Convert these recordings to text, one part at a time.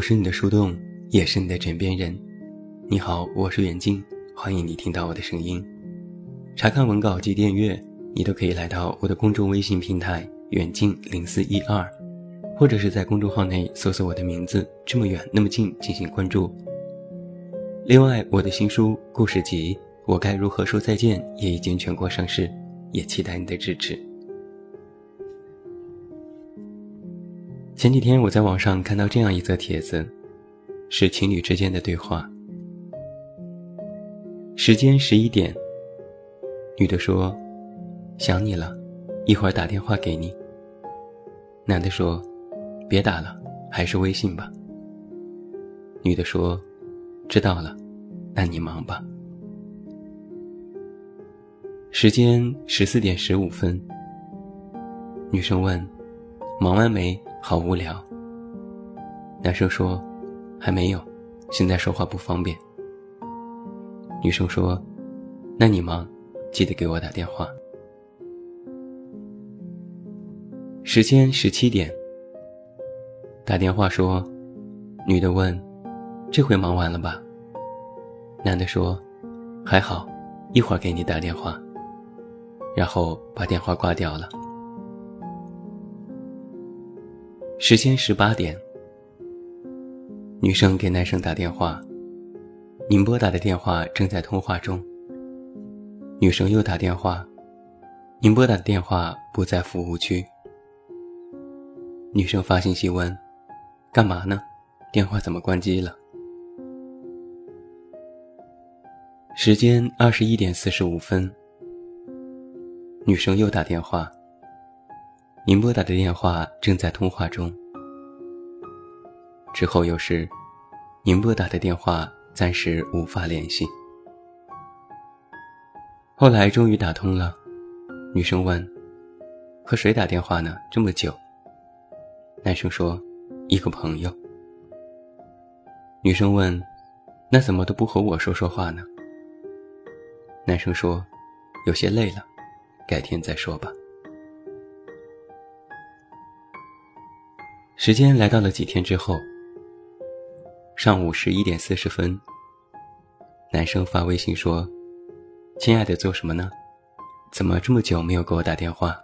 我是你的树洞，也是你的枕边人。你好，我是远近，欢迎你听到我的声音。查看文稿及订阅，你都可以来到我的公众微信平台“远近零四一二”，或者是在公众号内搜索我的名字“这么远那么近”进行关注。另外，我的新书故事集《我该如何说再见》也已经全国上市，也期待你的支持。前几天我在网上看到这样一则帖子，是情侣之间的对话。时间十一点，女的说：“想你了，一会儿打电话给你。”男的说：“别打了，还是微信吧。”女的说：“知道了，那你忙吧。”时间十四点十五分，女生问：“忙完没？”好无聊。男生说：“还没有，现在说话不方便。”女生说：“那你忙，记得给我打电话。”时间十七点。打电话说，女的问：“这回忙完了吧？”男的说：“还好，一会儿给你打电话。”然后把电话挂掉了。时间十八点，女生给男生打电话，您拨打的电话正在通话中。女生又打电话，您拨打的电话不在服务区。女生发信息问：“干嘛呢？电话怎么关机了？”时间二十一点四十五分，女生又打电话。您拨打的电话正在通话中。之后又是，您拨打的电话暂时无法联系。后来终于打通了，女生问：“和谁打电话呢？这么久？”男生说：“一个朋友。”女生问：“那怎么都不和我说说话呢？”男生说：“有些累了，改天再说吧。”时间来到了几天之后，上午十一点四十分，男生发微信说：“亲爱的，做什么呢？怎么这么久没有给我打电话？”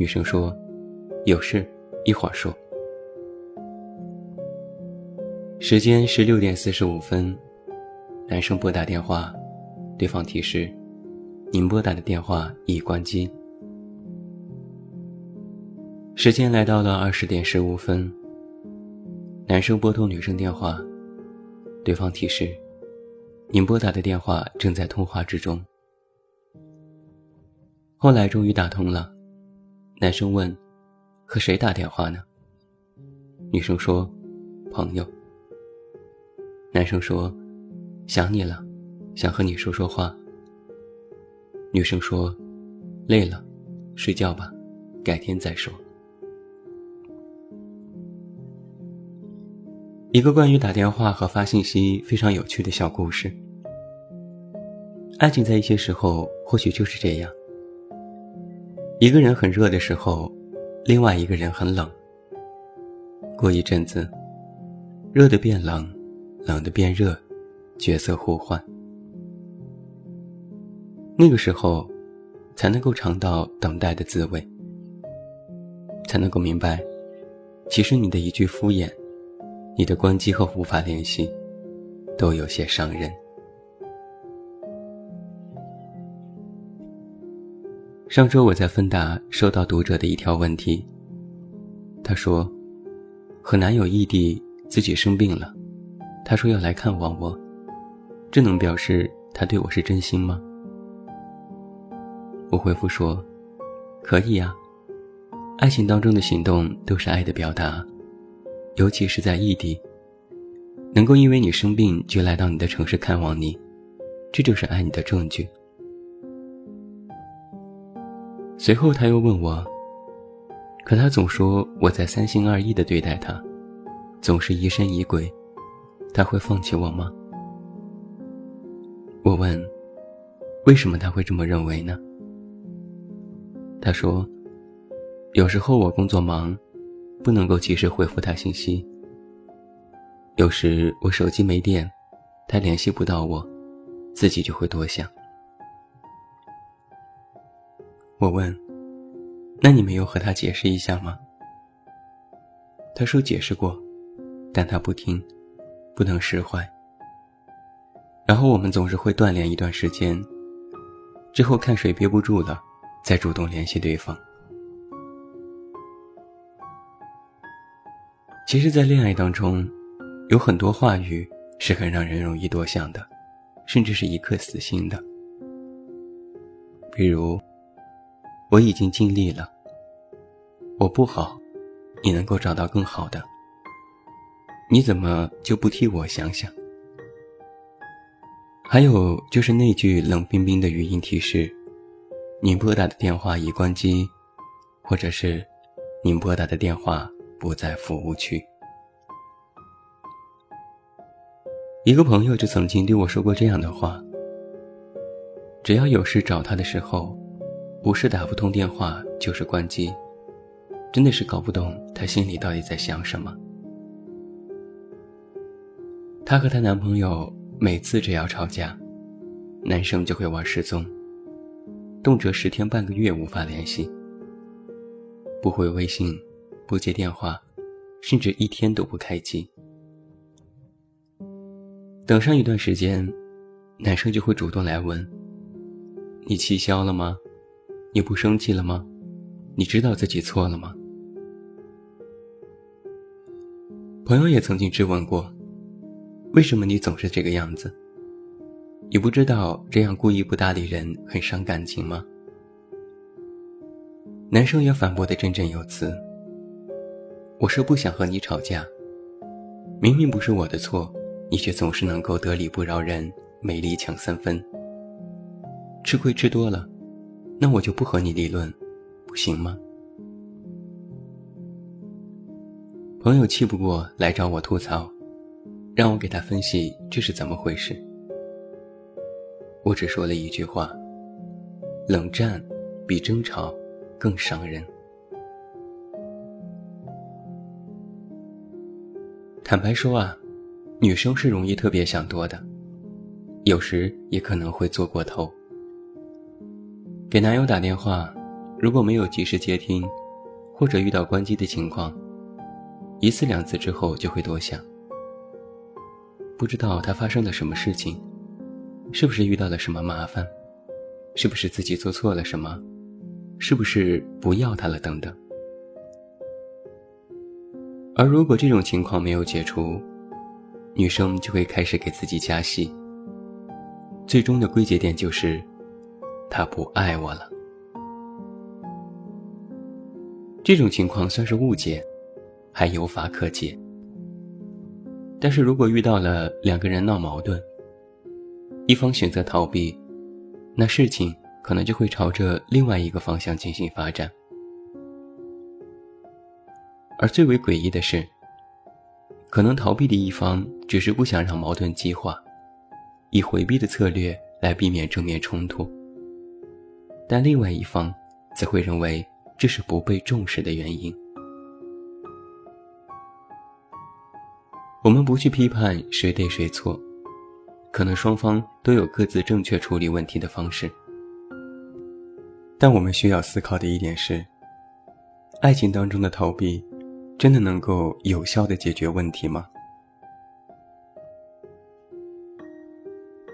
女生说：“有事，一会儿说。”时间十六点四十五分，男生拨打电话，对方提示：“您拨打的电话已关机。”时间来到了二十点十五分。男生拨通女生电话，对方提示：“您拨打的电话正在通话之中。”后来终于打通了，男生问：“和谁打电话呢？”女生说：“朋友。”男生说：“想你了，想和你说说话。”女生说：“累了，睡觉吧，改天再说。”一个关于打电话和发信息非常有趣的小故事。爱情在一些时候或许就是这样：一个人很热的时候，另外一个人很冷。过一阵子，热的变冷，冷的变热，角色互换。那个时候，才能够尝到等待的滋味，才能够明白，其实你的一句敷衍。你的关机和无法联系，都有些伤人。上周我在芬达收到读者的一条问题，他说：“和男友异地，自己生病了，他说要来看望我，这能表示他对我是真心吗？”我回复说：“可以呀，爱情当中的行动都是爱的表达。”尤其是在异地，能够因为你生病就来到你的城市看望你，这就是爱你的证据。随后他又问我，可他总说我在三心二意的对待他，总是疑神疑鬼，他会放弃我吗？我问，为什么他会这么认为呢？他说，有时候我工作忙。不能够及时回复他信息。有时我手机没电，他联系不到我，自己就会多想。我问：“那你没有和他解释一下吗？”他说解释过，但他不听，不能释怀。然后我们总是会断联一段时间，之后看谁憋不住了，再主动联系对方。其实，在恋爱当中。有很多话语是很让人容易多想的，甚至是一刻死心的。比如，我已经尽力了，我不好，你能够找到更好的，你怎么就不替我想想？还有就是那句冷冰冰的语音提示：“您拨打的电话已关机”，或者是“您拨打的电话不在服务区”。一个朋友就曾经对我说过这样的话：“只要有事找他的时候，不是打不通电话，就是关机，真的是搞不懂他心里到底在想什么。”她和她男朋友每次只要吵架，男生就会玩失踪，动辄十天半个月无法联系，不回微信，不接电话，甚至一天都不开机。等上一段时间，男生就会主动来问：“你气消了吗？你不生气了吗？你知道自己错了吗？”朋友也曾经质问过：“为什么你总是这个样子？你不知道这样故意不搭理人很伤感情吗？”男生也反驳的振振有词：“我是不想和你吵架，明明不是我的错。”你却总是能够得理不饶人，没理抢三分。吃亏吃多了，那我就不和你理论，不行吗？朋友气不过来找我吐槽，让我给他分析这是怎么回事。我只说了一句话：冷战比争吵更伤人。坦白说啊。女生是容易特别想多的，有时也可能会做过头。给男友打电话，如果没有及时接听，或者遇到关机的情况，一次两次之后就会多想，不知道他发生了什么事情，是不是遇到了什么麻烦，是不是自己做错了什么，是不是不要他了等等。而如果这种情况没有解除，女生就会开始给自己加戏，最终的归结点就是，他不爱我了。这种情况算是误解，还有法可解。但是如果遇到了两个人闹矛盾，一方选择逃避，那事情可能就会朝着另外一个方向进行发展。而最为诡异的是。可能逃避的一方只是不想让矛盾激化，以回避的策略来避免正面冲突，但另外一方则会认为这是不被重视的原因。我们不去批判谁对谁错，可能双方都有各自正确处理问题的方式，但我们需要思考的一点是，爱情当中的逃避。真的能够有效的解决问题吗？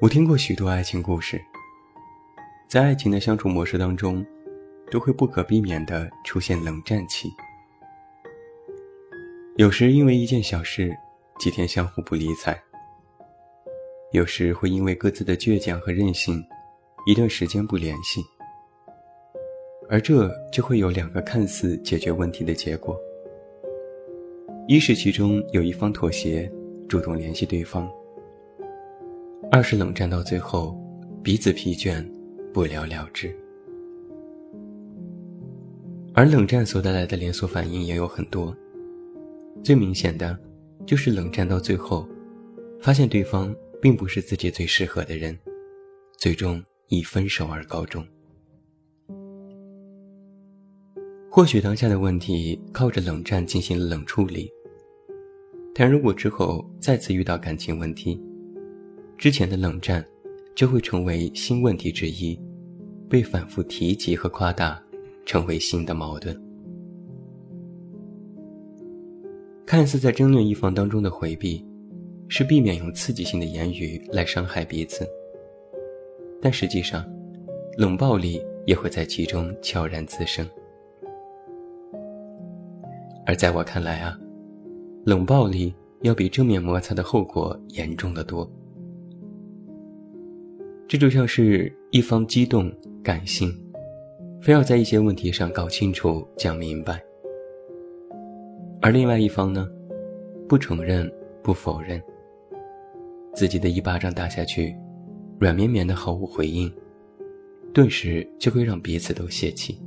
我听过许多爱情故事，在爱情的相处模式当中，都会不可避免的出现冷战期。有时因为一件小事，几天相互不理睬；有时会因为各自的倔强和任性，一段时间不联系。而这就会有两个看似解决问题的结果。一是其中有一方妥协，主动联系对方；二是冷战到最后，彼此疲倦，不了了之。而冷战所带来的连锁反应也有很多，最明显的，就是冷战到最后，发现对方并不是自己最适合的人，最终以分手而告终。或许当下的问题靠着冷战进行了冷处理，但如果之后再次遇到感情问题，之前的冷战就会成为新问题之一，被反复提及和夸大，成为新的矛盾。看似在争论一方当中的回避，是避免用刺激性的言语来伤害彼此，但实际上，冷暴力也会在其中悄然滋生。而在我看来啊，冷暴力要比正面摩擦的后果严重的多。这就像是一方激动、感性，非要在一些问题上搞清楚、讲明白；而另外一方呢，不承认、不否认，自己的一巴掌打下去，软绵绵的毫无回应，顿时就会让彼此都泄气。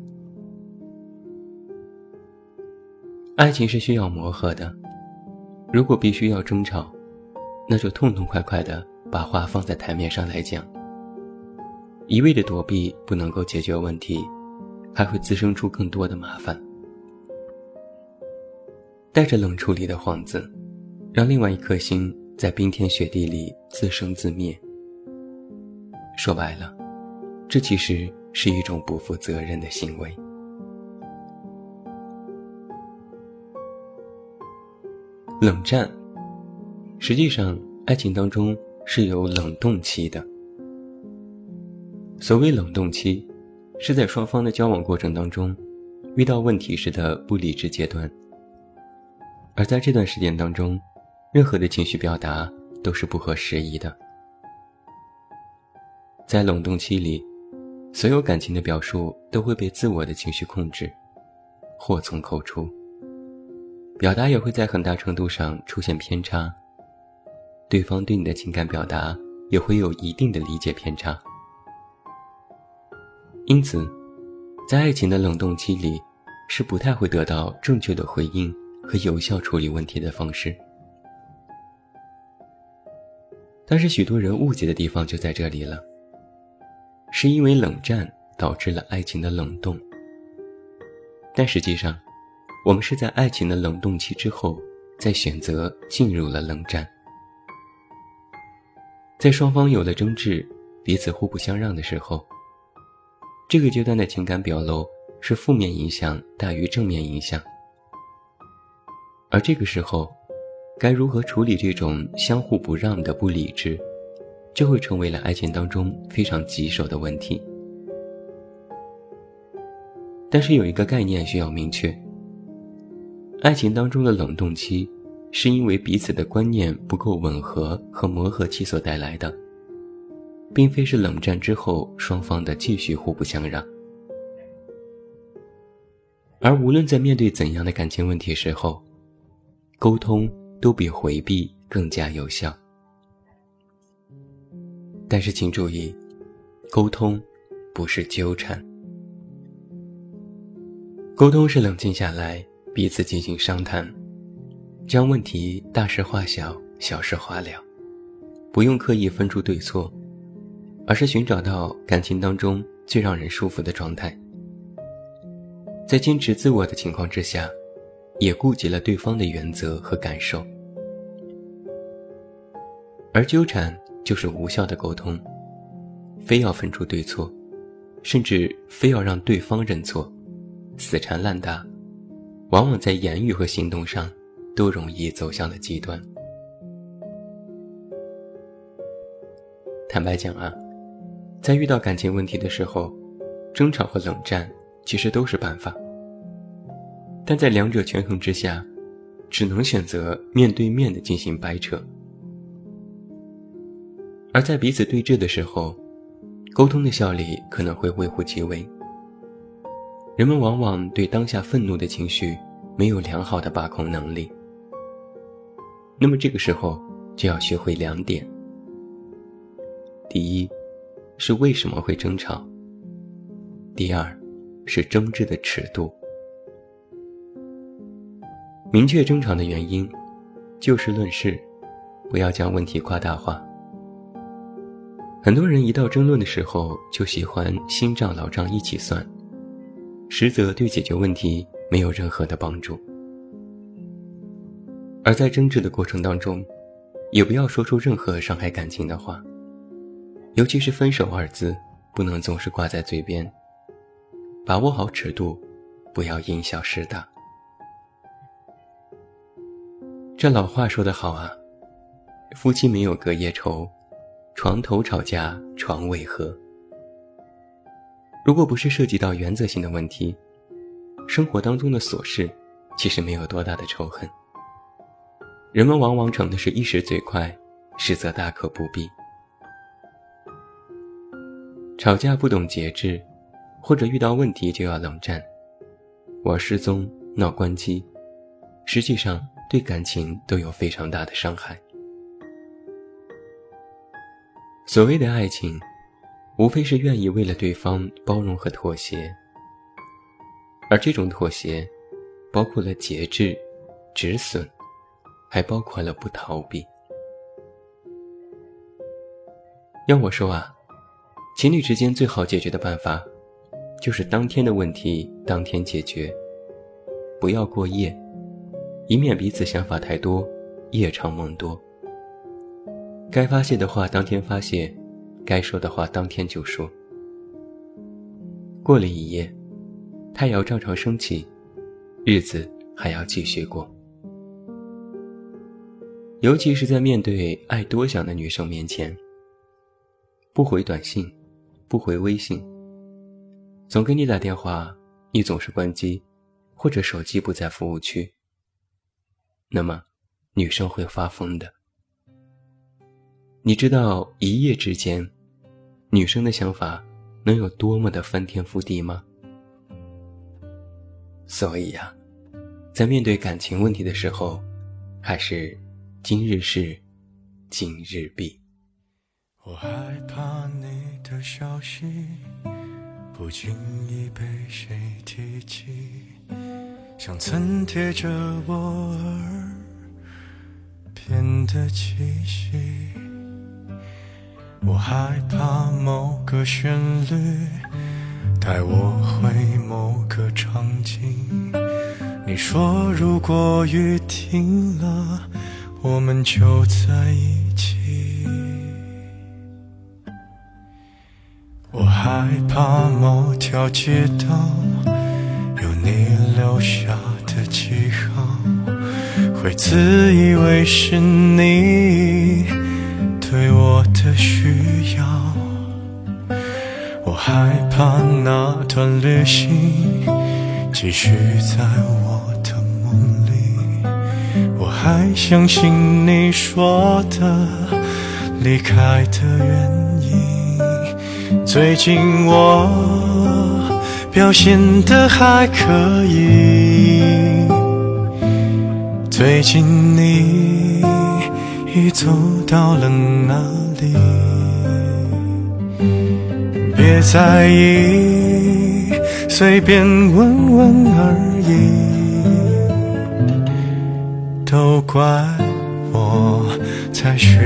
爱情是需要磨合的，如果必须要争吵，那就痛痛快快的把话放在台面上来讲。一味的躲避不能够解决问题，还会滋生出更多的麻烦。带着冷处理的幌子，让另外一颗心在冰天雪地里自生自灭。说白了，这其实是一种不负责任的行为。冷战，实际上，爱情当中是有冷冻期的。所谓冷冻期，是在双方的交往过程当中，遇到问题时的不理智阶段。而在这段时间当中，任何的情绪表达都是不合时宜的。在冷冻期里，所有感情的表述都会被自我的情绪控制，祸从口出。表达也会在很大程度上出现偏差，对方对你的情感表达也会有一定的理解偏差。因此，在爱情的冷冻期里，是不太会得到正确的回应和有效处理问题的方式。但是，许多人误解的地方就在这里了，是因为冷战导致了爱情的冷冻，但实际上。我们是在爱情的冷冻期之后，再选择进入了冷战。在双方有了争执，彼此互不相让的时候，这个阶段的情感表露是负面影响大于正面影响。而这个时候，该如何处理这种相互不让的不理智，就会成为了爱情当中非常棘手的问题。但是有一个概念需要明确。爱情当中的冷冻期，是因为彼此的观念不够吻合和磨合期所带来的，并非是冷战之后双方的继续互不相让。而无论在面对怎样的感情问题时候，沟通都比回避更加有效。但是请注意，沟通不是纠缠，沟通是冷静下来。彼此进行商谈，将问题大事化小，小事化了，不用刻意分出对错，而是寻找到感情当中最让人舒服的状态。在坚持自我的情况之下，也顾及了对方的原则和感受。而纠缠就是无效的沟通，非要分出对错，甚至非要让对方认错，死缠烂打。往往在言语和行动上，都容易走向了极端。坦白讲啊，在遇到感情问题的时候，争吵和冷战其实都是办法。但在两者权衡之下，只能选择面对面的进行掰扯。而在彼此对峙的时候，沟通的效力可能会微乎其微。人们往往对当下愤怒的情绪没有良好的把控能力，那么这个时候就要学会两点：第一，是为什么会争吵；第二，是争执的尺度。明确争吵的原因，就事论事，不要将问题夸大化。很多人一到争论的时候，就喜欢新账老账一起算。实则对解决问题没有任何的帮助。而在争执的过程当中，也不要说出任何伤害感情的话，尤其是“分手”二字，不能总是挂在嘴边。把握好尺度，不要因小失大。这老话说得好啊，夫妻没有隔夜仇，床头吵架床尾和。如果不是涉及到原则性的问题，生活当中的琐事，其实没有多大的仇恨。人们往往逞的是一时嘴快，实则大可不必。吵架不懂节制，或者遇到问题就要冷战，玩失踪、闹关机，实际上对感情都有非常大的伤害。所谓的爱情，无非是愿意为了对方包容和妥协，而这种妥协，包括了节制、止损。还包括了不逃避。要我说啊，情侣之间最好解决的办法，就是当天的问题当天解决，不要过夜，以免彼此想法太多，夜长梦多。该发泄的话当天发泄，该说的话当天就说。过了一夜，太阳照常升起，日子还要继续过。尤其是在面对爱多想的女生面前，不回短信，不回微信，总给你打电话，你总是关机，或者手机不在服务区，那么女生会发疯的。你知道一夜之间，女生的想法能有多么的翻天覆地吗？所以呀，在面对感情问题的时候，还是。今日事今日毕我害怕你的消息不经意被谁提起像曾贴着我耳边的气息我害怕某个旋律带我回某个场景你说如果雨停了我们就在一起。我害怕某条街道有你留下的记号，会自以为是你对我的需要。我害怕那段旅行继续在我的梦里。我。还相信你说的离开的原因。最近我表现的还可以。最近你已走到了哪里？别在意，随便问问而已。都怪我，才学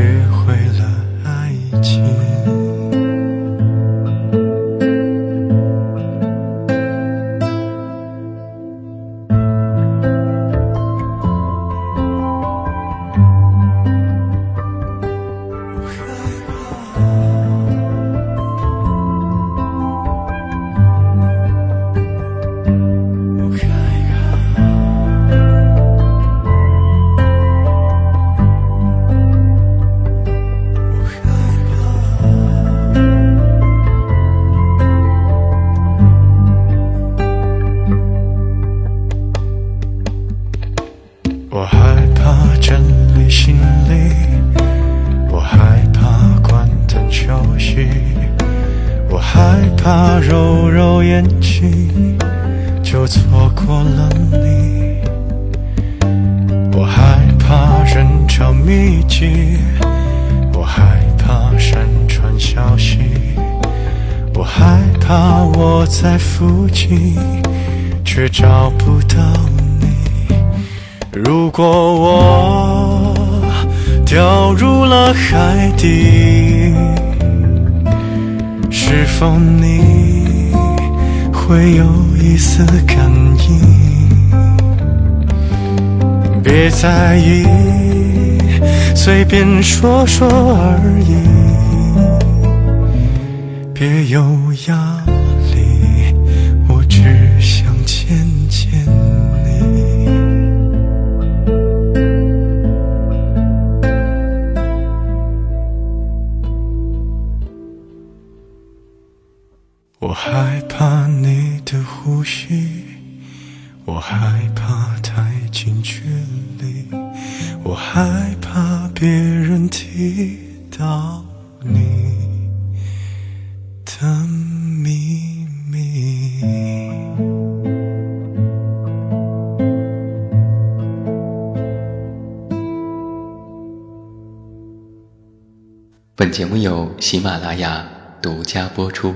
我害怕山川消息我害怕我在附近却找不到你。如果我掉入了海底是否你会有一丝感应？别在意。随便说说而已，别优雅。节目由喜马拉雅独家播出。